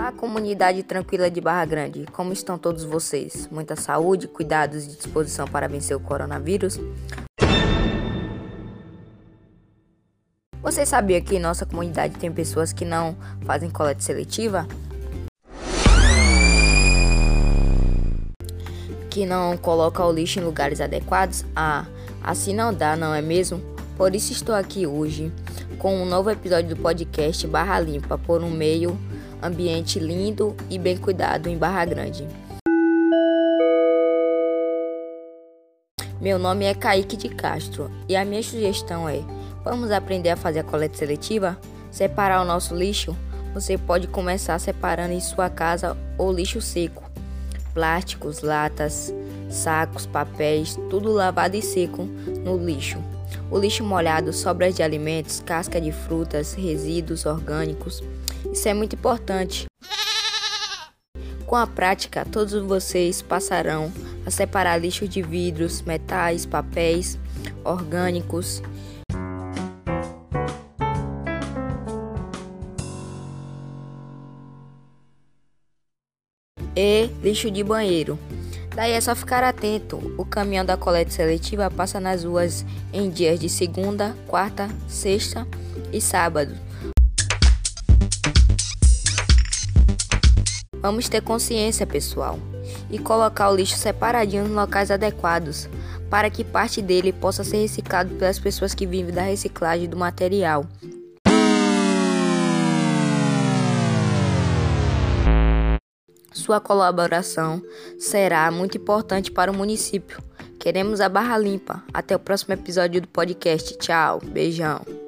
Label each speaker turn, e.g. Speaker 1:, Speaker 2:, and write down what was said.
Speaker 1: Olá, comunidade tranquila de Barra Grande. Como estão todos vocês? Muita saúde, cuidados e disposição para vencer o coronavírus? Você sabia que em nossa comunidade tem pessoas que não fazem coleta seletiva? Que não colocam o lixo em lugares adequados? Ah, assim não dá, não é mesmo? Por isso estou aqui hoje com um novo episódio do podcast Barra Limpa por um meio ambiente lindo e bem cuidado em Barra Grande. Meu nome é Kaique de Castro e a minha sugestão é: vamos aprender a fazer a coleta seletiva? Separar o nosso lixo? Você pode começar separando em sua casa o lixo seco, plásticos, latas, sacos, papéis, tudo lavado e seco no lixo. O lixo molhado, sobras de alimentos, casca de frutas, resíduos orgânicos. Isso é muito importante. Com a prática, todos vocês passarão a separar lixo de vidros, metais, papéis orgânicos. E lixo de banheiro. Daí é só ficar atento. O caminhão da coleta seletiva passa nas ruas em dias de segunda, quarta, sexta e sábado. Vamos ter consciência, pessoal, e colocar o lixo separadinho nos locais adequados, para que parte dele possa ser reciclado pelas pessoas que vivem da reciclagem do material. Sua colaboração será muito importante para o município. Queremos a Barra Limpa. Até o próximo episódio do podcast. Tchau, beijão.